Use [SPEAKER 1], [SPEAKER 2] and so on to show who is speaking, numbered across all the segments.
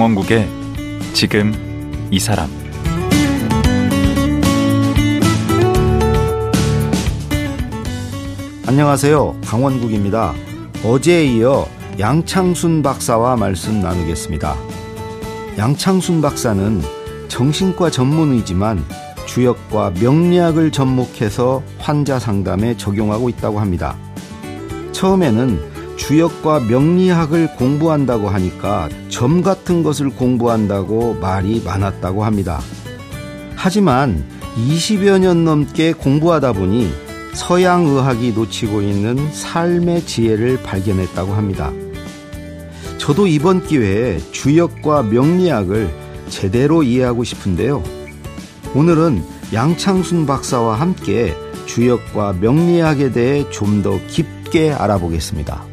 [SPEAKER 1] 강원국의 지금 이 사람
[SPEAKER 2] 안녕하세요. 강원국입니다. 어제에 이어 양창순 박사와 말씀 나누겠습니다. 양창순 박사는 정신과 전문의지만 주역과 명리학을 접목해서 환자 상담에 적용하고 있다고 합니다. 처음에는 주역과 명리학을 공부한다고 하니까 점 같은 것을 공부한다고 말이 많았다고 합니다. 하지만 20여 년 넘게 공부하다 보니 서양 의학이 놓치고 있는 삶의 지혜를 발견했다고 합니다. 저도 이번 기회에 주역과 명리학을 제대로 이해하고 싶은데요. 오늘은 양창순 박사와 함께 주역과 명리학에 대해 좀 더 깊게 알아보겠습니다.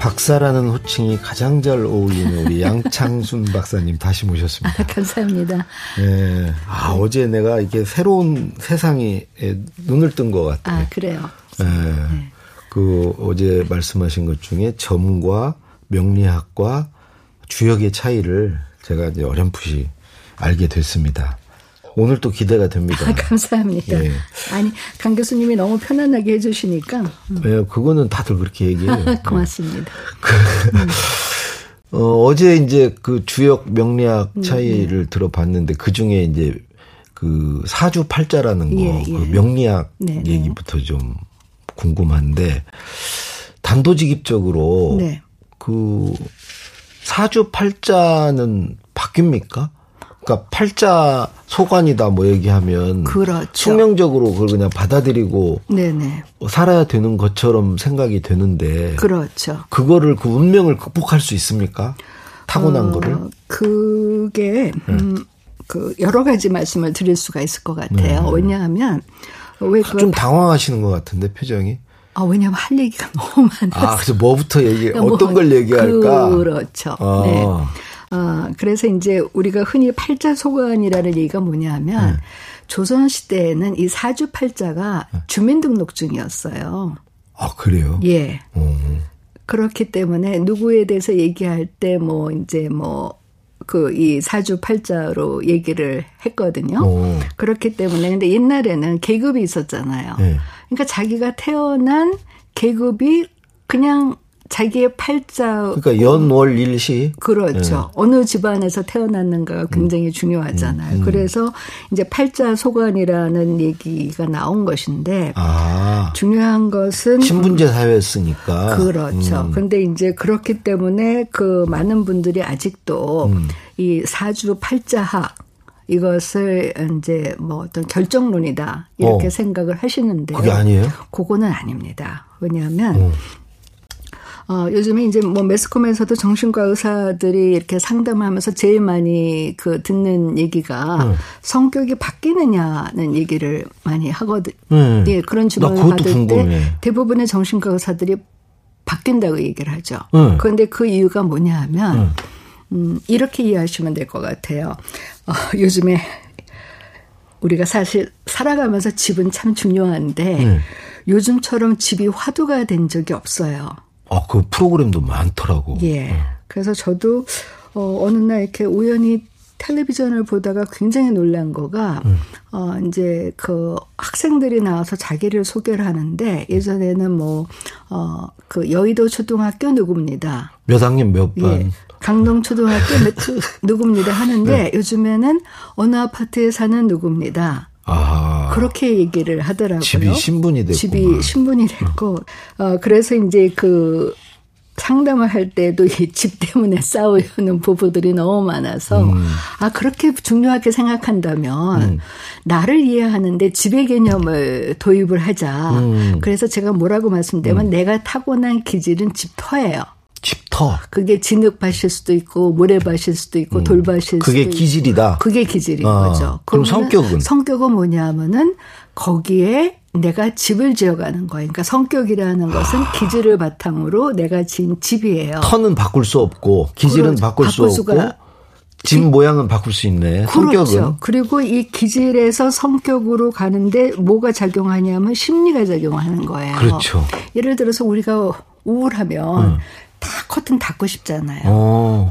[SPEAKER 2] 박사라는 호칭이 가장 잘 어울리는 우리 양창순 박사님 다시 모셨습니다.
[SPEAKER 3] 아, 감사합니다.
[SPEAKER 2] 네. 아, 어제 내가 이게 새로운 세상에 눈을 뜬 것 같아요.
[SPEAKER 3] 아, 그래요?
[SPEAKER 2] 네. 네. 그 어제 말씀하신 것 중에 점과 명리학과 주역의 차이를 제가 이제 어렴풋이 알게 됐습니다. 오늘 또 기대가 됩니다.
[SPEAKER 3] 아, 감사합니다. 예. 아니 강 교수님이 너무 편안하게 해주시니까.
[SPEAKER 2] 음. 예, 그거는 다들 그렇게 얘기해요.
[SPEAKER 3] 고맙습니다.
[SPEAKER 2] 음. 어, 어제 이제 그 주역 명리학 음, 차이를 음, 네. 들어봤는데 그 중에 이제 그 사주 팔자라는 거, 예, 예. 그 명리학 네, 네. 얘기부터 네. 좀 궁금한데 단도직입적으로 네. 그 사주 팔자는 바뀝니까? 그러니까 팔자 소관이다 뭐 얘기하면
[SPEAKER 3] 그렇죠.
[SPEAKER 2] 숙명적으로 그걸 그냥 받아들이고 네네. 살아야 되는 것처럼 생각이 되는데
[SPEAKER 3] 그렇죠.
[SPEAKER 2] 그거를 그 운명을 극복할 수 있습니까? 타고난
[SPEAKER 3] 어,
[SPEAKER 2] 거를?
[SPEAKER 3] 그게 네. 음, 그 여러 가지 말씀을 드릴 수가 있을 것 같아요. 네. 왜냐하면
[SPEAKER 2] 왜좀 당황하시는 것 같은데 표정이.
[SPEAKER 3] 아, 왜냐면 할 얘기가 너무 많아서.
[SPEAKER 2] 아, 그래서 뭐부터 얘기, 뭐, 어떤 걸 얘기할까?
[SPEAKER 3] 그렇죠. 아. 네. 어, 그래서 이제 우리가 흔히 팔자소관이라는 얘기가 뭐냐면 네. 조선 시대에는 이 사주 팔자가 네. 주민등록증이었어요.
[SPEAKER 2] 아 그래요?
[SPEAKER 3] 예. 오. 그렇기 때문에 누구에 대해서 얘기할 때 뭐 이제 뭐 그 이 사주 팔자로 얘기를 했거든요. 오. 그렇기 때문에 근데 옛날에는 계급이 있었잖아요. 네. 그러니까 자기가 태어난 계급이 그냥 자기의 팔자
[SPEAKER 2] 그러니까 연월 일시
[SPEAKER 3] 그렇죠. 네. 어느 집안에서 태어났는가가 굉장히 음. 중요하잖아요. 음. 음. 그래서 이제 팔자 소관이라는 얘기가 나온 것인데 아. 중요한 것은
[SPEAKER 2] 신분제 사회였으니까
[SPEAKER 3] 그렇죠. 음. 근데 이제 그렇기 때문에 그 많은 분들이 아직도 음. 이 사주 팔자학 이것을 이제 뭐 어떤 결정론이다 이렇게 어. 생각을 하시는데
[SPEAKER 2] 그게 아니에요?
[SPEAKER 3] 그거는 아닙니다. 왜냐하면 어. 어, 요즘에 이제 뭐 매스컴에서도 정신과 의사들이 이렇게 상담하면서 제일 많이 그 듣는 얘기가 네. 성격이 바뀌느냐는 얘기를 많이 하거든. 네. 예, 그런 질문을 받을 궁금해. 때 대부분의 정신과 의사들이 바뀐다고 얘기를 하죠. 네. 그런데 그 이유가 뭐냐 하면, 네. 음, 이렇게 이해하시면 될 것 같아요. 어, 요즘에 우리가 사실 살아가면서 집은 참 중요한데, 네. 요즘처럼 집이 화두가 된 적이 없어요.
[SPEAKER 2] 아, 그 프로그램도 많더라고.
[SPEAKER 3] 예. 그래서 저도 어, 어느 날 이렇게 우연히 텔레비전을 보다가 굉장히 놀란 거가 음. 어 이제 그 학생들이 나와서 자기를 소개를 하는데 예전에는 뭐어그 여의도 초등학교 누구입니다.
[SPEAKER 2] 몇 학년 몇 반? 예.
[SPEAKER 3] 강동 초등학교 누구입니다 하는데 네. 요즘에는 어느 아파트에 사는 누구입니다. 아. 그렇게 얘기를 하더라고요.
[SPEAKER 2] 집이 신분이 됐고.
[SPEAKER 3] 집이 신분이 됐고. 어, 그래서 이제 그 상담을 할 때도 이 집 때문에 싸우는 부부들이 너무 많아서 음. 아 그렇게 중요하게 생각한다면 음. 나를 이해하는데 집의 개념을 도입을 하자. 음. 그래서 제가 뭐라고 말씀드리면 음. 내가 타고난 기질은 집터예요.
[SPEAKER 2] 집터.
[SPEAKER 3] 그게 진흙밭일 수도 있고 모래밭일 수도 있고 음. 돌밭일 수도
[SPEAKER 2] 그게
[SPEAKER 3] 있고.
[SPEAKER 2] 기질이다.
[SPEAKER 3] 그게 기질인 어. 거죠.
[SPEAKER 2] 그럼 성격은?
[SPEAKER 3] 성격은 뭐냐면은 거기에 내가 집을 지어가는 거예요. 그러니까 성격이라는 것은 아. 기질을 바탕으로 내가 지은 집이에요.
[SPEAKER 2] 터는 바꿀 수 없고 기질은 그렇죠. 바꿀 수 없고 집 모양은 바꿀 수 있네. 그렇죠. 성격은.
[SPEAKER 3] 그리고 이 기질에서 성격으로 가는데 뭐가 작용하냐면 심리가 작용하는 거예요.
[SPEAKER 2] 그렇죠.
[SPEAKER 3] 예를 들어서 우리가 우울하면 음. 다 커튼 닫고 싶잖아요. 어.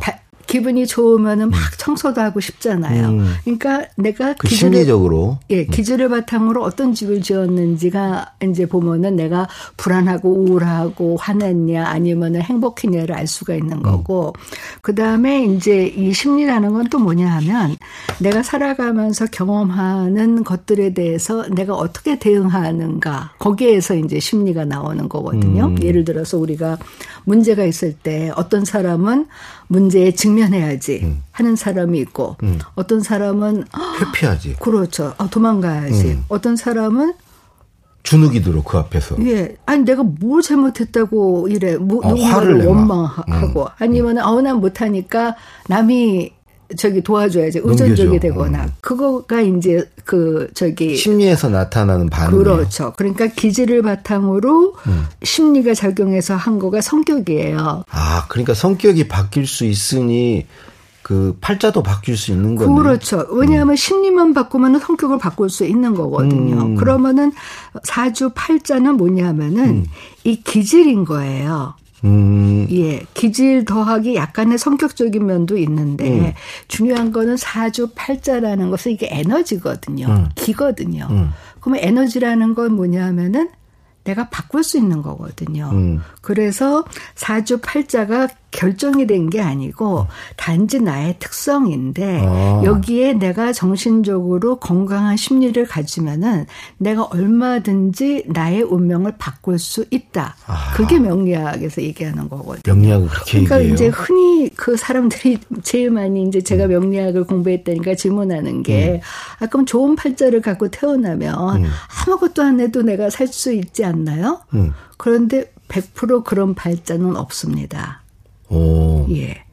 [SPEAKER 3] 기분이 좋으면은 막 음. 청소도 하고 싶잖아요. 음. 그러니까 내가
[SPEAKER 2] 그 기준을, 심리적으로
[SPEAKER 3] 예 음. 기준을 바탕으로 어떤 집을 지었는지가 이제 보면은 내가 불안하고 우울하고 화냈냐 아니면은 행복했냐를 알 수가 있는 음. 거고 음. 그 다음에 이제 이 심리라는 건 또 뭐냐 하면 내가 살아가면서 경험하는 것들에 대해서 내가 어떻게 대응하는가 거기에서 이제 심리가 나오는 거거든요. 음. 예를 들어서 우리가 문제가 있을 때 어떤 사람은 문제에 직면해야지 음. 하는 사람이 있고 음. 어떤 사람은
[SPEAKER 2] 회피하지.
[SPEAKER 3] 그렇죠. 아, 도망가야지. 음. 어떤 사람은
[SPEAKER 2] 주눅이 들어 그 앞에서.
[SPEAKER 3] 예. 아니 내가 뭘 잘못했다고 이래. 뭐, 아, 누군가를 원망하고 음. 아니면 아우 난 못하니까 남이 저기 도와줘야지 의존적이 되거나 음. 그거가 이제 그 저기
[SPEAKER 2] 심리에서 나타나는 반응
[SPEAKER 3] 그렇죠. 그러니까 기질을 바탕으로 음. 심리가 작용해서 한 거가 성격이에요.
[SPEAKER 2] 아, 그러니까 성격이 바뀔 수 있으니 그 팔자도 바뀔 수 있는 거네.
[SPEAKER 3] 그렇죠. 왜냐하면 음. 심리만 바꾸면 성격을 바꿀 수 있는 거거든요. 음. 그러면은 사주 팔자는 뭐냐면은 음. 이 기질인 거예요. 음. 예. 기질 더하기 약간의 성격적인 면도 있는데 음. 중요한 거는 사주 팔자라는 것은 이게 에너지거든요. 음. 기거든요. 음. 그러면 에너지라는 건 뭐냐면은 내가 바꿀 수 있는 거거든요. 음. 그래서 사주 팔자가 결정이 된 게 아니고 단지 나의 특성인데 아. 여기에 내가 정신적으로 건강한 심리를 가지면은 내가 얼마든지 나의 운명을 바꿀 수 있다. 아. 그게 명리학에서 얘기하는 거거든요.
[SPEAKER 2] 명리학을 그렇게
[SPEAKER 3] 그러니까
[SPEAKER 2] 얘기해요.
[SPEAKER 3] 이제 흔히 그 사람들이 제일 많이 이제 제가 음. 명리학을 공부했다니까 질문하는 게 음. 아 그럼 좋은 팔자를 갖고 태어나면 음. 아무것도 안 해도 내가 살 수 있지 않나요? 음. 그런데 100% 그런 팔자는 없습니다. 오. 예.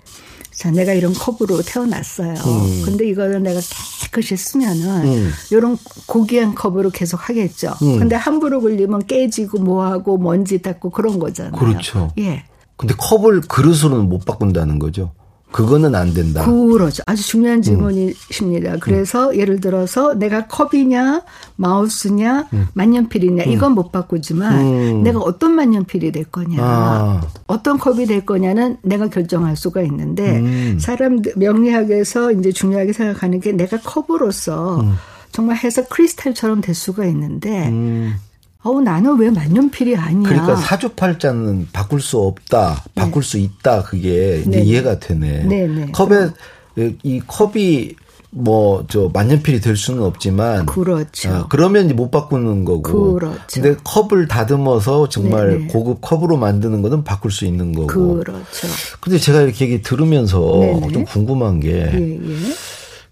[SPEAKER 3] 자, 내가 이런 컵으로 태어났어요. 음. 근데 이거는 내가 깨끗이 쓰면은 음. 이런 고귀한 컵으로 계속 하겠죠. 음. 근데 함부로 걸리면 깨지고 뭐하고 먼지 닦고 그런 거잖아요.
[SPEAKER 2] 그렇죠. 예. 근데 컵을 그릇으로는 못 바꾼다는 거죠. 그거는 안 된다.
[SPEAKER 3] 그렇죠. 아주 중요한 음. 질문이십니다. 음. 그래서 음. 예를 들어서 내가 컵이냐, 마우스냐, 음. 만년필이냐 음. 이건 못 바꾸지만 음. 내가 어떤 만년필이 될 거냐, 아. 어떤 컵이 될 거냐는 내가 결정할 수가 있는데 사람 명리학에서 이제 중요하게 생각하는 게 내가 컵으로서 정말 해서 크리스탈처럼 될 수가 있는데 어우 나는 왜 만년필이 아니야.
[SPEAKER 2] 그러니까 사주팔자는 바꿀 수 없다, 바꿀 네. 수 있다 그게 이제 네. 이해가 되네. 네, 네. 컵에 이 컵이 뭐 저 만년필이 될 수는 없지만
[SPEAKER 3] 그렇죠. 아,
[SPEAKER 2] 그러면 이제 못 바꾸는 거고. 그렇죠. 근데 컵을 다듬어서 정말. 네. 고급 컵으로 만드는 거는 바꿀 수 있는 거고.
[SPEAKER 3] 그렇죠.
[SPEAKER 2] 근데 제가 이렇게 얘기 들으면서. 좀 궁금한 게 예, 예.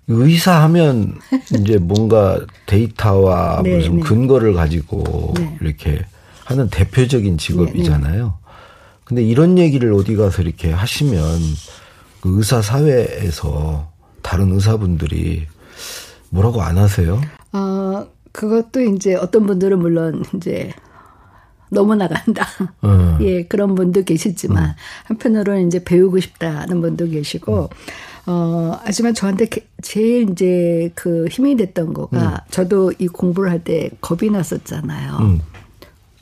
[SPEAKER 2] 의사 하면 이제 뭔가 데이터와 네, 무슨 네. 근거를 가지고 네. 이렇게 하는 대표적인 직업이잖아요. 근데 이런 얘기를 어디 가서 이렇게 하시면 그 의사 사회에서 다른 의사분들이 뭐라고 안 하세요?
[SPEAKER 3] 어, 그것도 이제 어떤 분들은 물론 이제 너무 나간다. 음. 예, 그런 분도 계시지만 음. 한편으로는 이제 배우고 싶다는 분도 계시고 음. 어, 하지만 저한테 제일 이제 그 힘이 됐던 거가 음. 저도 이 공부를 할 때 겁이 났었잖아요. 음.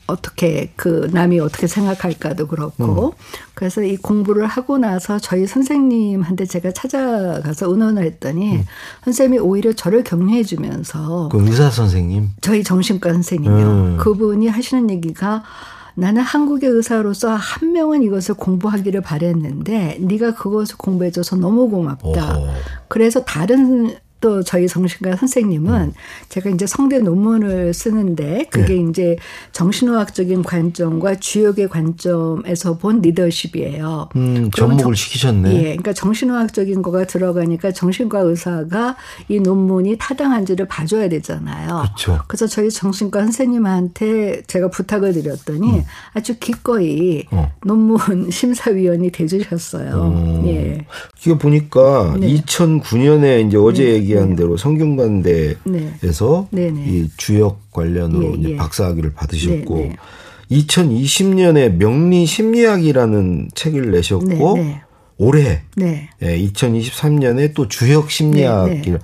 [SPEAKER 3] 어떻게 그 남이 어떻게 생각할까도 그렇고 음. 그래서 이 공부를 하고 나서 저희 선생님한테 제가 찾아가서 의논을 했더니 음. 선생님이 오히려 저를 격려해 주면서
[SPEAKER 2] 그 의사 선생님
[SPEAKER 3] 저희 정신과 선생님이요 음. 그분이 하시는 얘기가 나는 한국의 의사로서 한 명은 이것을 공부하기를 바랬는데 네가 그것을 공부해줘서 너무 고맙다. 어허. 그래서 다른 또 저희 정신과 선생님은 음. 제가 이제 성대 논문을 쓰는데 그게 네. 이제 정신의학적인 관점과 주역의 관점에서 본 리더십이에요.
[SPEAKER 2] 음, 접목을 정, 시키셨네.
[SPEAKER 3] 예, 그러니까 정신의학적인 거가 들어가니까 정신과 의사가 이 논문이 타당한지를 봐줘야 되잖아요.
[SPEAKER 2] 그렇죠.
[SPEAKER 3] 그래서 저희 정신과 선생님한테 제가 부탁을 드렸더니 음. 아주 기꺼이 어. 논문 심사위원이 돼주셨어요. 어. 예.
[SPEAKER 2] 이거 보니까 네. 2009년에 이제 어제 얘기 얘기한 네. 대로 성균관대에서 네. 이 주역 관련으로 예, 예. 박사학위를 받으셨고 2020년에 명리 심리학이라는 책을 내셨고 올해 네. 예, 2023년에 또 주역 심리학 네, 네.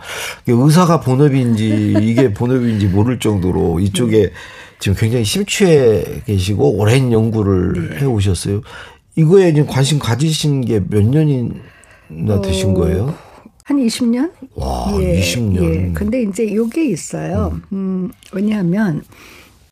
[SPEAKER 2] 의사가 본업인지 이게 본업인지 모를 정도로 이쪽에 네. 지금 굉장히 심취해 계시고 오랜 연구를 네. 해 오셨어요. 이거에 지금 관심 가지신 게 몇 년이나 되신 거예요?
[SPEAKER 3] 한 20년?
[SPEAKER 2] 와, 예, 20년. 예.
[SPEAKER 3] 근데 이제 요게 있어요. 음, 음 왜냐하면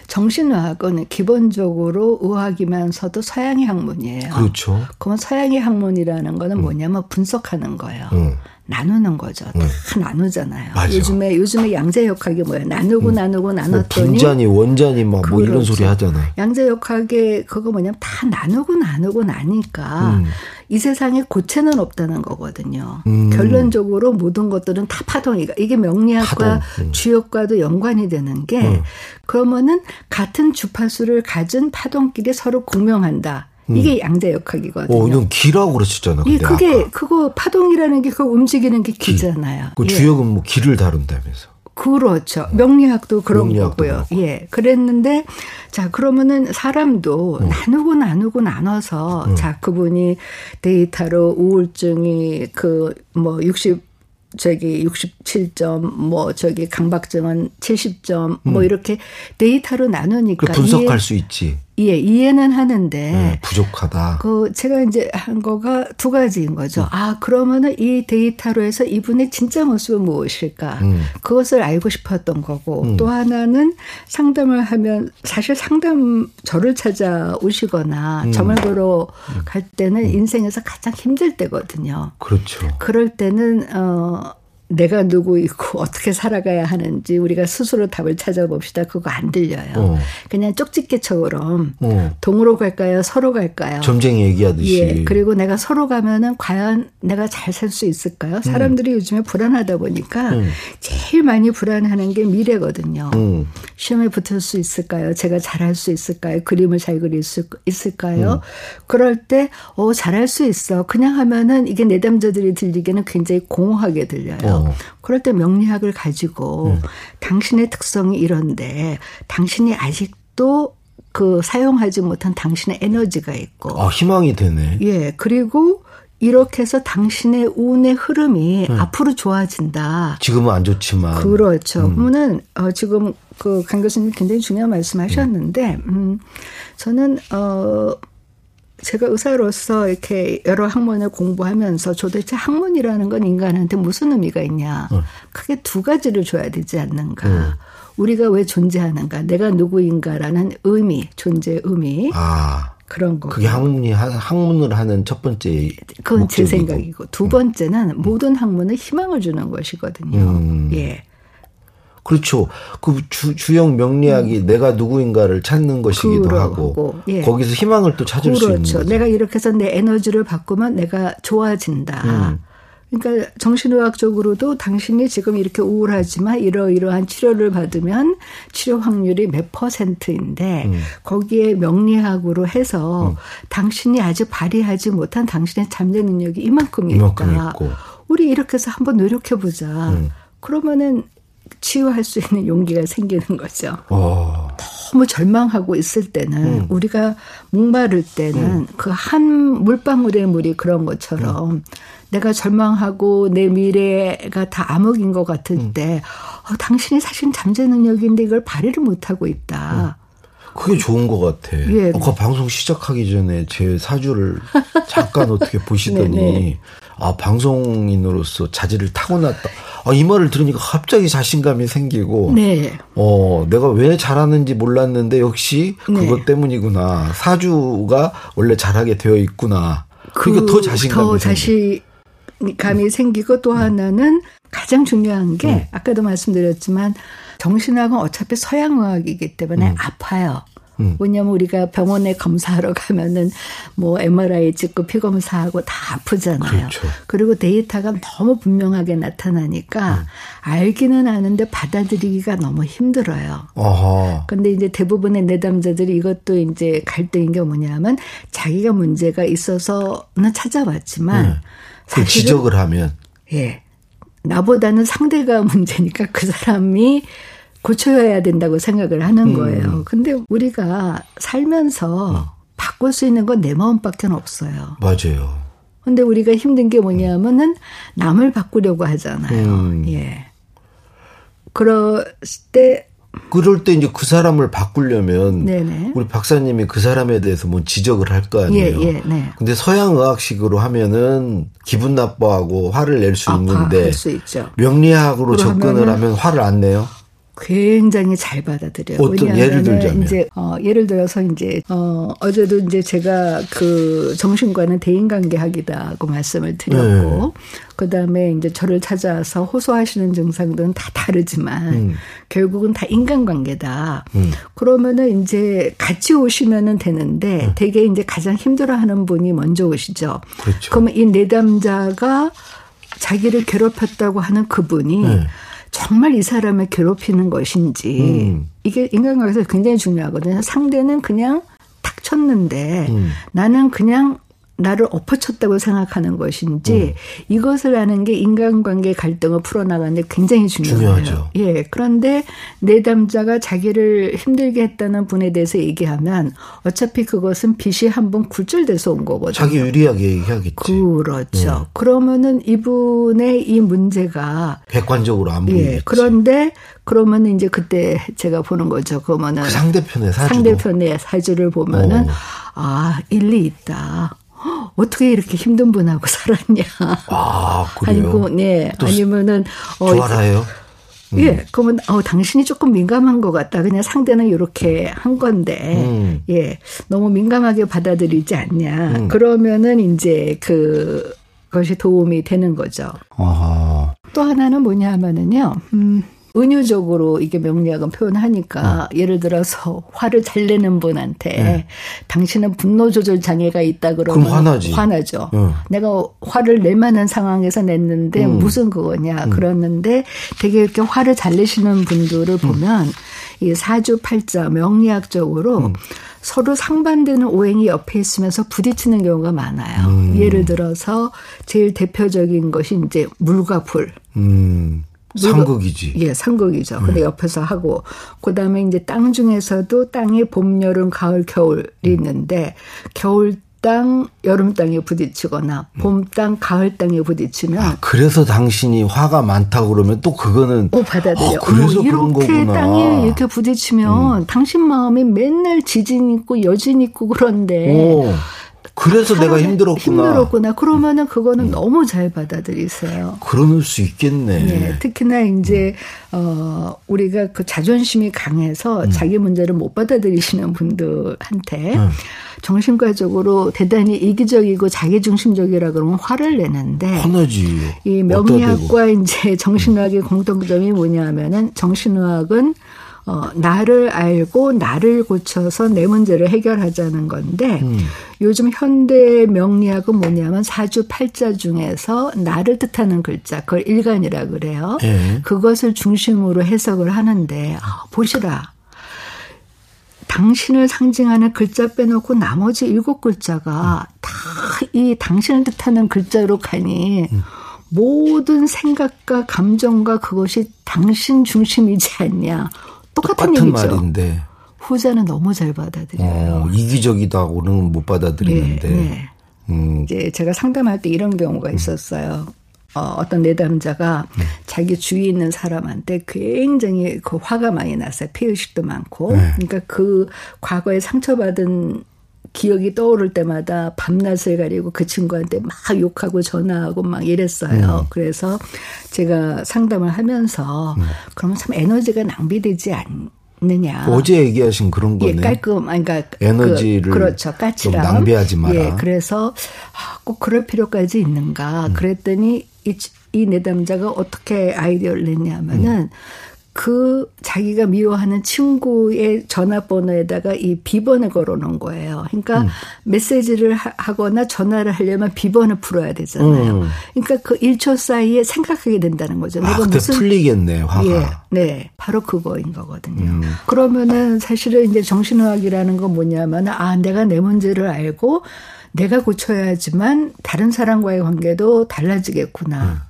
[SPEAKER 3] 정신의학은 기본적으로 의학이면서도 서양의 학문이에요.
[SPEAKER 2] 그렇죠.
[SPEAKER 3] 그러면 서양의 학문이라는 거는 음. 뭐냐면 분석하는 거예요. 음. 나누는 거죠. 다 음. 나누잖아요. 맞아. 요즘에 요즘에 양자 역학이 뭐야? 나누고 음. 나누고 뭐 나눴더니
[SPEAKER 2] 뭐 분자니 원자니 막뭐 이런 소리 하잖아요.
[SPEAKER 3] 양자 역학의 그거 뭐냐면 다 나누고 나누고 나니까 음. 이 세상에 고체는 없다는 거거든요. 음. 결론적으로 모든 것들은 다 파동이가 이게 명리학과 파동. 음. 주역과도 연관이 되는 게 음. 그러면은 같은 주파수를 가진 파동끼리 서로 공명한다. 이게 음. 양자 역학이거든요.
[SPEAKER 2] 어, 이건 기라고 그러셨잖아요.
[SPEAKER 3] 예, 그게 아까. 그거 파동이라는 게 그 움직이는 게 기잖아요.
[SPEAKER 2] 그 예. 주역은 뭐 기를 다룬다면서.
[SPEAKER 3] 그렇죠. 명리학도 그런 명리학도 거고요. 그렇고. 예. 그랬는데 자, 그러면은 사람도 음. 나누고 나누고 나눠서 음. 자, 그분이 데이터로 우울증이 그 뭐 60, 저기 67점, 뭐 저기 강박증은 70점, 뭐 음. 이렇게 데이터로 나누니까.
[SPEAKER 2] 분석할 수 있지.
[SPEAKER 3] 예, 이해는 하는데
[SPEAKER 2] 네, 부족하다.
[SPEAKER 3] 그 제가 이제 한 거가 두 가지인 거죠. 음. 아 그러면은 이 데이터로 해서 이분의 진짜 모습은 무엇일까? 음. 그것을 알고 싶었던 거고 음. 또 하나는 상담을 하면 사실 상담 저를 찾아오시거나 음. 점을 보러 음. 갈 때는 음. 인생에서 가장 힘들 때거든요.
[SPEAKER 2] 그렇죠.
[SPEAKER 3] 그럴 때는 어. 내가 누구이고 어떻게 살아가야 하는지 우리가 스스로 답을 찾아봅시다. 그거 안 들려요. 어. 그냥 쪽집게처럼 어. 동으로 갈까요? 서로 갈까요?
[SPEAKER 2] 점쟁이 얘기하듯이.
[SPEAKER 3] 예. 그리고 내가 서로 가면은 과연 내가 잘 살 수 있을까요? 사람들이 음. 요즘에 불안하다 보니까 음. 제일 많이 불안하는 게 미래거든요. 음. 시험에 붙을 수 있을까요? 제가 잘할 수 있을까요? 그림을 잘 그릴 수 있을까요? 음. 그럴 때, 어, 잘할 수 있어. 그냥 하면은 이게 내담자들이 들리기는 굉장히 공허하게 들려요. 어. 어. 그럴 때 명리학을 가지고 음. 당신의 특성이 이런데 당신이 아직도 그 사용하지 못한 당신의 에너지가 있고.
[SPEAKER 2] 아, 희망이 되네.
[SPEAKER 3] 예. 그리고 이렇게 해서 당신의 운의 흐름이 음. 앞으로 좋아진다.
[SPEAKER 2] 지금은 안 좋지만.
[SPEAKER 3] 그렇죠. 음. 그러면은 어 지금 그 강 교수님 굉장히 중요한 말씀 하셨는데 음 저는 어 제가 의사로서 이렇게 여러 학문을 공부하면서 도대체 학문이라는 건 인간한테 무슨 의미가 있냐. 어. 크게 두 가지를 줘야 되지 않는가. 음. 우리가 왜 존재하는가. 내가 누구인가라는 의미, 존재의 의미. 아. 그런 거.
[SPEAKER 2] 그게 학문이 학문을 하는 첫 번째
[SPEAKER 3] 그건 목적이고. 제 생각이고 두 번째는 음. 모든 학문은 희망을 주는 것이거든요. 음. 예.
[SPEAKER 2] 그렇죠. 그 주, 주형 명리학이 음. 내가 누구인가를 찾는 것이기도 하고 예. 거기서 희망을 또 찾을 그렇죠. 수 있는
[SPEAKER 3] 거죠. 내가 이렇게 해서 내 에너지를 바꾸면 내가 좋아진다. 음. 그러니까 정신의학적으로도 당신이 지금 이렇게 우울하지만 이러이러한 치료를 받으면 치료 확률이 몇 퍼센트인데 음. 거기에 명리학으로 해서 음. 당신이 아직 발휘하지 못한 당신의 잠재 능력이 이만큼 있다. 우리 이렇게 해서 한번 노력해 보자. 음. 그러면은 치유할 수 있는 용기가 생기는 거죠. 오. 어. 너무 절망하고 있을 때는 음. 우리가 목마를 때는 음. 그한 물방울의 물이 그런 것처럼 음. 내가 절망하고 내 미래가 다 암흑인 것 같을 음. 때 어, 당신이 사실 잠재 능력인데 이걸 발휘를 못하고 있다. 음.
[SPEAKER 2] 그게 좋은 것 같아. 예. 아까 방송 시작하기 전에 제 사주를 잠깐 어떻게 보시더니 아 방송인으로서 자질을 타고났다. 아, 이 말을 들으니까 갑자기 자신감이 생기고, 네. 어, 내가 왜 잘하는지 몰랐는데 역시 네. 그것 때문이구나. 사주가 원래 잘하게 되어 있구나. 그러니까 그, 더 자신감이 더
[SPEAKER 3] 자신 감이 음. 생기고 또 하나는 가장 중요한 게 음. 아까도 말씀드렸지만 정신학은 어차피 서양의학이기 때문에 음. 아파요. 음. 왜냐하면 우리가 병원에 검사하러 가면은 뭐 MRI 찍고 피 검사하고 다 아프잖아요. 그렇죠. 그리고 데이터가 너무 분명하게 나타나니까 음. 알기는 아는데 받아들이기가 너무 힘들어요. 어허. 근데 이제 대부분의 내담자들이 이것도 이제 갈등인 게 뭐냐면 자기가 문제가 있어서는 찾아왔지만 음.
[SPEAKER 2] 그 지적을 하면
[SPEAKER 3] 예. 나보다는 상대가 문제니까 그 사람이 고쳐야 된다고 생각을 하는 음. 거예요. 음. 근데 우리가 살면서 음. 바꿀 수 있는 건 내 마음밖에 없어요.
[SPEAKER 2] 맞아요.
[SPEAKER 3] 근데 우리가 힘든 게 뭐냐면은 남을 바꾸려고 하잖아요. 음. 예. 그럴 때
[SPEAKER 2] 그럴 때 이제 그 사람을 바꾸려면 네네. 우리 박사님이 그 사람에 대해서 뭐 지적을 할 거 아니에요. 예, 예, 네. 근데 서양 의학식으로 하면은 기분 나빠하고 화를 낼수 있는데 수 명리학으로 접근을 하면 화를 안 내요.
[SPEAKER 3] 굉장히 잘 받아들여요.
[SPEAKER 2] 어떤 예를 들자면
[SPEAKER 3] 이제 어 예를 들어서 이제 어 어제도 이제 제가 그 정신과는 대인관계학이다고 말씀을 드렸고 네. 그다음에 이제 저를 찾아서 호소하시는 증상들은 다 다르지만 음. 결국은 다 인간관계다. 음. 그러면은 이제 같이 오시면은 되는데 음. 되게 이제 가장 힘들어하는 분이 먼저 오시죠. 그렇죠. 그러면 이 내담자가 자기를 괴롭혔다고 하는 그분이 네. 정말 이 사람을 괴롭히는 것인지 음. 이게 인간관계에서 굉장히 중요하거든요. 상대는 그냥 탁 쳤는데 음. 나는 그냥 나를 엎어쳤다고 생각하는 것인지 음. 이것을 아는 게 인간관계 갈등을 풀어나가는데 굉장히 중요해요. 중요하죠. 예. 그런데 내담자가 자기를 힘들게 했다는 분에 대해서 얘기하면 어차피 그것은 빚이 한번 굴절돼서 온 거거든요.
[SPEAKER 2] 자기 유리하게 얘기하겠지.
[SPEAKER 3] 그렇죠. 음. 그러면은 이분의 이 문제가
[SPEAKER 2] 객관적으로 안 보이겠지. 예.
[SPEAKER 3] 그런데 그러면 이제 그때 제가 보는 거죠. 그러면은
[SPEAKER 2] 그 상대편의 사주
[SPEAKER 3] 상대편의 사주를 보면은 어. 아 일리 있다. 어떻게 이렇게 힘든 분하고 살았냐.
[SPEAKER 2] 아, 그래요?
[SPEAKER 3] 아니고, 네. 아니면은,
[SPEAKER 2] 어. 좋아라요?
[SPEAKER 3] 음. 예, 그러면, 어, 당신이 조금 민감한 것 같다. 그냥 상대는 이렇게 한 건데, 음. 예, 너무 민감하게 받아들이지 않냐. 음. 그러면은 이제 그, 것이 도움이 되는 거죠. 아하. 또 하나는 뭐냐 하면은요, 음, 은유적으로 이게 명리학은 표현하니까 네. 예를 들어서 화를 잘 내는 분한테 네. 당신은 분노 조절 장애가 있다 그러면
[SPEAKER 2] 그럼 화나지.
[SPEAKER 3] 화나죠. 네. 내가 화를 낼 만한 상황에서 냈는데 음. 무슨 그거냐 음. 그러는데 되게 이렇게 화를 잘 내시는 분들을 음. 보면 이 사주 팔자 명리학적으로 음. 서로 상반되는 오행이 옆에 있으면서 부딪히는 경우가 많아요. 음. 예를 들어서 제일 대표적인 것이 이제 물과 불. 음.
[SPEAKER 2] 상극이지.
[SPEAKER 3] 예, 상극이죠. 근데 음. 옆에서 하고 그다음에 이제 땅 중에서도 땅이 봄, 여름, 가을, 겨울이 음. 있는데 겨울 땅, 여름 땅에 부딪히거나 음. 봄 땅, 가을 땅에 부딪히면 아,
[SPEAKER 2] 그래서 당신이 화가 많다 그러면 또 그거는
[SPEAKER 3] 오 받아들여. 어, 그래서 그런 거구나. 땅에 이렇게 부딪히면 음. 당신 마음이 맨날 지진 있고 여진 있고 그런데 오.
[SPEAKER 2] 그래서 내가 힘들었구나.
[SPEAKER 3] 힘들었구나. 그러면은 그거는 음. 너무 잘 받아들이세요.
[SPEAKER 2] 그럴 수 있겠네. 네,
[SPEAKER 3] 특히나 이제 어 우리가 그 자존심이 강해서 음. 자기 문제를 못 받아들이시는 분들한테 음. 정신과적으로 대단히 이기적이고 자기중심적이라 그러면 화를 내는데
[SPEAKER 2] 화나지.
[SPEAKER 3] 이 명리학과 이제 정신의학의 공통점이 뭐냐면은 정신의학은 어, 나를 알고 나를 고쳐서 내 문제를 해결하자는 건데 음. 요즘 현대 명리학은 뭐냐면 사주 팔자 중에서 나를 뜻하는 글자 그걸 일간이라 그래요. 네. 그것을 중심으로 해석을 하는데 아, 보시라. 당신을 상징하는 글자 빼놓고 나머지 일곱 글자가 다 이 당신을 뜻하는 글자로 가니 음. 모든 생각과 감정과 그것이 당신 중심이지 않냐. 똑같은, 똑같은 얘기죠. 말인데 후자는 너무 잘 받아들여요.
[SPEAKER 2] 어, 이기적이다고는 못 받아들이는데. 네, 네.
[SPEAKER 3] 음. 이제 제가 상담할 때 이런 경우가 음. 있었어요. 어, 어떤 내담자가 네. 자기 주위에 있는 사람한테 굉장히 그 화가 많이 났어요. 피의식도 많고. 네. 그러니까 그 과거에 상처받은 기억이 떠오를 때마다 밤낮을 가리고 그 친구한테 막 욕하고 전화하고 막 이랬어요. 음. 그래서 제가 상담을 하면서 음. 그러면 참 에너지가 낭비되지 않, 느냐.
[SPEAKER 2] 어제 얘기하신 그런 거네.
[SPEAKER 3] 예, 깔끔, 아니, 그러니까
[SPEAKER 2] 에너지를
[SPEAKER 3] 그, 렇죠 까칠함.
[SPEAKER 2] 낭비하지 마라.
[SPEAKER 3] 예, 그래서 아, 꼭 그럴 필요까지 있는가. 음. 그랬더니 이, 이 내담자가 어떻게 아이디어를 냈냐면은 음. 그 자기가 미워하는 친구의 전화번호에다가 이 비번을 걸어 놓은 거예요. 그러니까 음. 메시지를 하거나 전화를 하려면 비번을 풀어야 되잖아요. 음. 그러니까 그 1초 사이에 생각하게 된다는 거죠.
[SPEAKER 2] 아, 내가 무슨 풀리겠네 화가.
[SPEAKER 3] 예, 네, 바로 그거인 거거든요. 음. 그러면은 사실은 이제 정신의학이라는 건 뭐냐면 아 내가 내 문제를 알고 내가 고쳐야지만 다른 사람과의 관계도 달라지겠구나.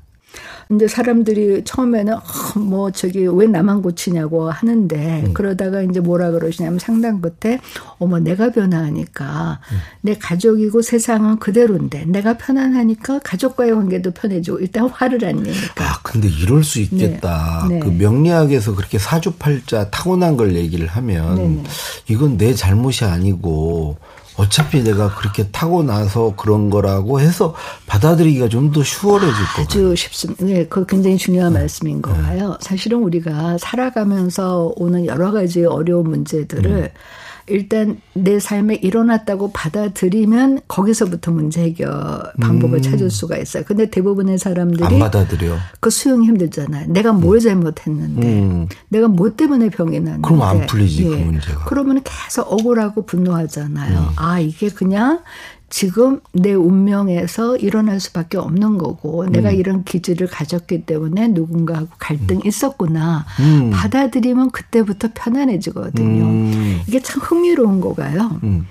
[SPEAKER 3] 음. 이제 사람들이 처음에는 어, 뭐 저기 왜 나만 고치냐고 하는데 음. 그러다가 이제 뭐라 그러시냐면 상당 끝에 어머 내가 변화하니까 음. 내 가족이고 세상은 그대로인데 내가 편안하니까 가족과의 관계도 편해지고 일단 화를 안 내니까.
[SPEAKER 2] 아 근데 이럴 수 있겠다. 네. 네. 그 명리학에서 그렇게 사주팔자 타고난 걸 얘기를 하면 네네. 이건 내 잘못이 아니고 어차피 내가 그렇게 타고 나서 그런 거라고 해서 받아들이기가 좀더 수월해질 거예요.
[SPEAKER 3] 아주 쉽습니다. 네, 그 굉장히 중요한 네. 말씀인 거예요. 네. 사실은 우리가 살아가면서 오는 여러 가지 어려운 문제들을 음. 일단 내 삶에 일어났다고 받아들이면 거기서부터 문제 해결 방법을 음. 찾을 수가 있어요. 근데 대부분의 사람들이 안
[SPEAKER 2] 받아들여.
[SPEAKER 3] 그 수용이 힘들잖아요. 내가 뭘 음. 잘못했는데, 음. 내가 뭐 때문에 병이 났는데.
[SPEAKER 2] 그럼 안 풀리지 그 예. 그 문제가.
[SPEAKER 3] 그러면 계속 억울하고 분노하잖아요. 음. 아 이게 그냥 지금 내 운명에서 일어날 수밖에 없는 거고 음. 내가 이런 기질을 가졌기 때문에 누군가하고 갈등이 음. 있었구나 음. 받아들이면 그때부터 편안해지거든요. 음. 이게 참 흥미로운 거가요. 음.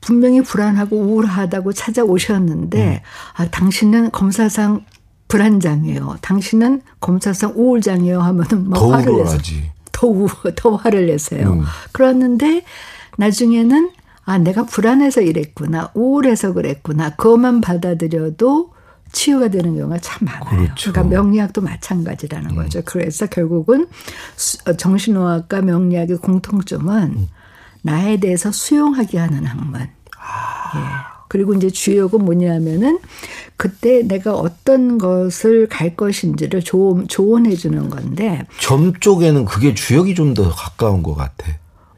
[SPEAKER 3] 분명히 불안하고 우울하다고 찾아오셨는데 음. 아 당신은 검사상 불안장이에요. 당신은 검사상 우울장이에요 하면은 막 화를 내서 더, 우, 더 화를 내세요. 그랬는데 나중에는 아, 내가 불안해서 이랬구나. 우울해서 그랬구나. 그것만 받아들여도 치유가 되는 경우가 참 많아요. 그렇죠. 그러니까 명리학도 마찬가지라는 음. 거죠. 그래서 결국은 어, 정신의학과 명리학의 공통점은 음. 나에 대해서 수용하게 하는 학문. 아. 예. 그리고 이제 주역은 뭐냐면은 그때 내가 어떤 것을 갈 것인지를 조, 조언해 주는 건데
[SPEAKER 2] 점 쪽에는 그게 주역이 좀 더 가까운 것 같아.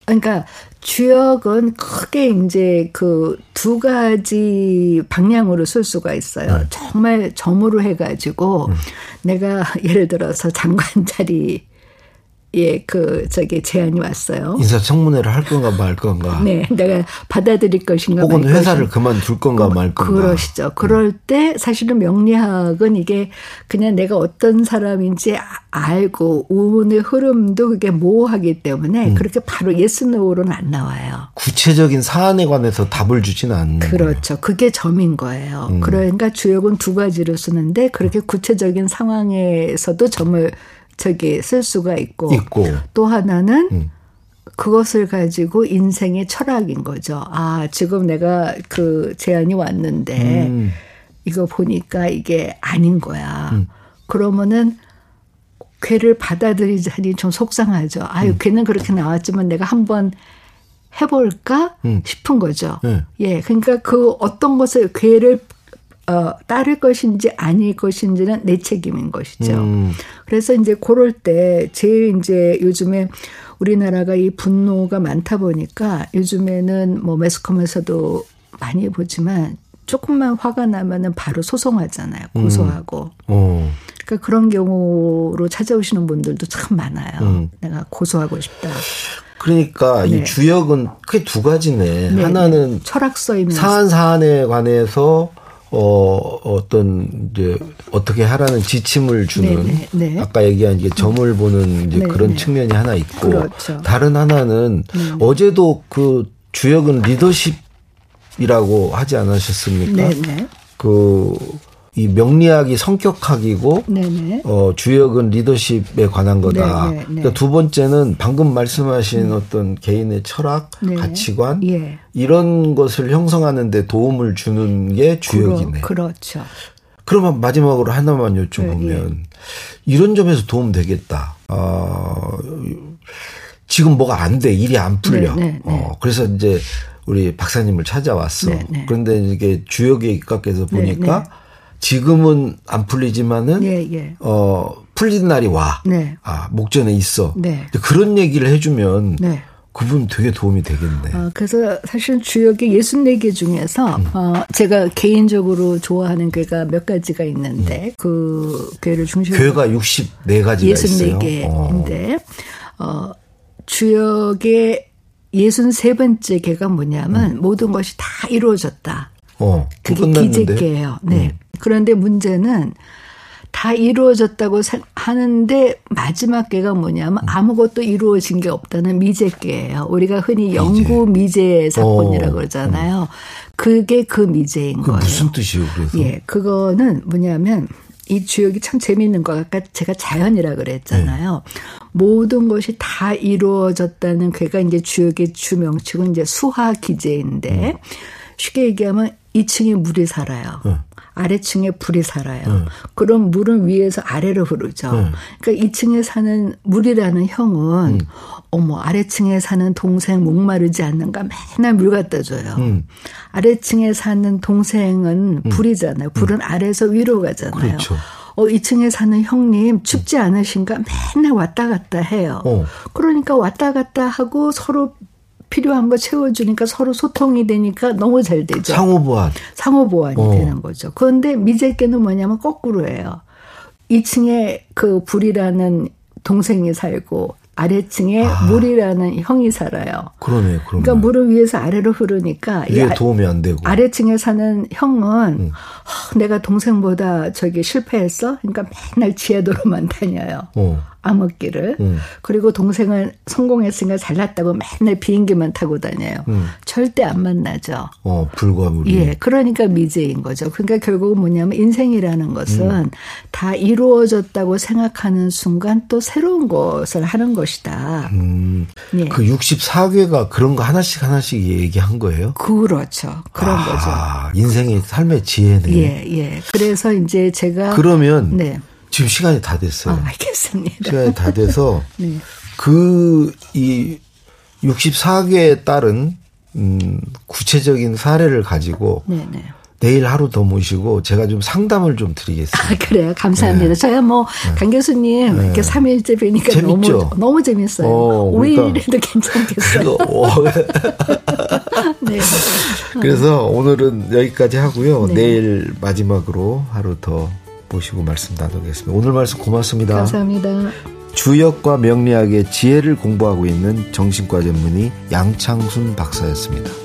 [SPEAKER 3] 그러니까 주역은 크게 이제 그 두 가지 방향으로 쓸 수가 있어요. 네. 정말 점으로 해가지고 음. 내가 예를 들어서 장관 자리 예, 그, 저기, 제안이 왔어요.
[SPEAKER 2] 인사청문회를 할 건가 말 건가.
[SPEAKER 3] 네, 내가 받아들일 것인가
[SPEAKER 2] 혹은 회사를 그만둘 건가 말 건가.
[SPEAKER 3] 그러시죠. 그럴 때 사실은 명리학은 이게 그냥 내가 어떤 사람인지 알고 운의 흐름도 그게 모호하기 때문에 음. 그렇게 바로 yes no로는 안 나와요.
[SPEAKER 2] 구체적인 사안에 관해서 답을 주지는 않는
[SPEAKER 3] 그렇죠. 그게 점인 거예요. 음. 그러니까 주역은 두 가지로 쓰는데 그렇게 구체적인 상황에서도 점을 저기 쓸 수가 있고, 있고. 또 하나는 음. 그것을 가지고 인생의 철학인 거죠. 아, 지금 내가 그 제안이 왔는데 음. 이거 보니까 이게 아닌 거야. 음. 그러면은 괴를 받아들이자니 좀 속상하죠. 아유, 음. 걔는 그렇게 나왔지만 내가 한번 해볼까 음. 싶은 거죠. 네. 예, 그러니까 그 어떤 것을 괴를 어, 따를 것인지 아닐 것인지는 내 책임인 것이죠. 음. 그래서 이제 그럴 때 제일 이제 요즘에 우리나라가 이 분노가 많다 보니까 요즘에는 뭐 매스컴에서도 많이 보지만 조금만 화가 나면은 바로 소송하잖아요. 고소하고. 음. 어. 그러니까 그런 경우로 찾아오시는 분들도 참 많아요. 음. 내가 고소하고 싶다.
[SPEAKER 2] 그러니까 네. 이 주역은 크게 두 가지네. 네. 하나는
[SPEAKER 3] 철학서입니다.
[SPEAKER 2] 사안 사안에 관해서 어, 어떤, 이제, 어떻게 하라는 지침을 주는, 네네, 네, 네. 아까 얘기한 이게 점을 보는 이제 네네. 그런 네. 측면이 하나 있고, 그렇죠. 다른 하나는 음. 어제도 그 주역은 리더십이라고 하지 않으셨습니까? 네네. 그 이 명리학이 성격학이고 네네. 어 주역은 리더십에 관한 거다. 네네. 그러니까 두 번째는 방금 말씀하신 음. 어떤 개인의 철학, 네. 가치관 예. 이런 것을 형성하는 데 도움을 주는 게 주역이네.
[SPEAKER 3] 그러, 그렇죠.
[SPEAKER 2] 그러면 마지막으로 하나만 여쭤보면 네, 예. 이런 점에서 도움 되겠다. 어 지금 뭐가 안 돼. 일이 안 풀려. 네, 네, 네. 어 그래서 이제 우리 박사님을 찾아왔어. 그런데 이게 주역에 입각해서 보니까 지금은 안 풀리지만은 예, 예. 어 풀리는 날이 와. 네. 아 목전에 있어. 네. 그런 얘기를 해주면 네. 그분 되게 도움이 되겠네.
[SPEAKER 3] 어, 그래서 사실 주역의 64개 중에서 음. 어, 제가 개인적으로 좋아하는 괴가 몇 가지가 있는데 음. 그 괴를 중심으로
[SPEAKER 2] 괴가 64가지가
[SPEAKER 3] 64개인데 어. 어, 주역의 63번째 개가 뭐냐면 음. 모든 것이 다 이루어졌다. 어, 그게 기재계예요. 네. 음. 그런데 문제는 다 이루어졌다고 하는데 마지막 개가 뭐냐면 음. 아무것도 이루어진 게 없다는 미제계예요. 우리가 흔히 영구 미제 사건이라고 어. 그러잖아요. 그게 그 미제인 거예요.
[SPEAKER 2] 무슨 뜻이에요? 그래서
[SPEAKER 3] 예, 그거는 뭐냐면 이 주역이 참 재미있는 거 아까 제가 자연이라 그랬잖아요. 네. 모든 것이 다 이루어졌다는 그가 이제 주역의 주명칭은 이제 수화 기제인데 음. 쉽게 얘기하면 2층에 물이 살아요. 음. 아래층에 불이 살아요. 음. 그럼 물은 위에서 아래로 흐르죠. 음. 그러니까 2층에 사는 물이라는 형은 음. 어머 아래층에 사는 동생 목마르지 않는가 맨날 물 갖다 줘요. 음. 아래층에 사는 동생은 음. 불이잖아요. 불은 아래에서 위로 가잖아요. 그렇죠. 어, 2층에 사는 형님 춥지 않으신가 맨날 왔다 갔다 해요. 어. 그러니까 왔다 갔다 하고 서로 필요한 거 채워주니까 서로 소통이 되니까 너무 잘 되죠.
[SPEAKER 2] 상호 보완.
[SPEAKER 3] 상호 보완이 어. 되는 거죠. 그런데 미제께는 뭐냐면 거꾸로예요. 2층에 그 불이라는 동생이 살고 아래층에 아. 물이라는 형이 살아요.
[SPEAKER 2] 그러네, 그러네.
[SPEAKER 3] 그러니까 물은 위에서 아래로 흐르니까
[SPEAKER 2] 위에 아, 도움이 안 되고
[SPEAKER 3] 아래층에 사는 형은 음. 어, 내가 동생보다 저기 실패했어. 그러니까 맨날 지하도로만 다녀요. 어. 암흑기를. 음. 그리고 동생은 성공했으니까 잘났다고 맨날 비행기만 타고 다녀요. 음. 절대 안 만나죠.
[SPEAKER 2] 어, 불과 물이.
[SPEAKER 3] 예. 그러니까 미제인 거죠. 그러니까 결국은 뭐냐면 인생이라는 것은 음. 다 이루어졌다고 생각하는 순간 또 새로운 것을 하는 것이다.
[SPEAKER 2] 음. 예. 그 64괴가 그런 거 하나씩 하나씩 얘기한 거예요?
[SPEAKER 3] 그렇죠. 그런 아,
[SPEAKER 2] 거죠. 인생의 삶의 지혜네.
[SPEAKER 3] 예, 예. 그래서 이제 제가.
[SPEAKER 2] 그러면. 네. 지금 시간이 다 됐어요.
[SPEAKER 3] 아, 알겠습니다.
[SPEAKER 2] 시간이 다 돼서 네. 그이 64개에 따른 음, 구체적인 사례를 가지고 네네. 네. 내일 하루 더 모시고 제가 좀 상담을 좀 드리겠습니다.
[SPEAKER 3] 아, 그래요. 감사합니다. 네. 저야 뭐, 네. 강 교수님, 네. 이렇게 3일째 뵈니까 재밌죠? 너무, 너무 재밌어요. 어, 5일이라도 그러니까. 괜찮겠어요. 어.
[SPEAKER 2] 네. 그래서 오늘은 여기까지 하고요. 네. 내일 마지막으로 하루 더 모시고 말씀 나누겠습니다. 오늘 말씀 고맙습니다.
[SPEAKER 3] 감사합니다.
[SPEAKER 2] 주역과 명리학의 지혜를 공부하고 있는 정신과 전문의 양창순 박사였습니다.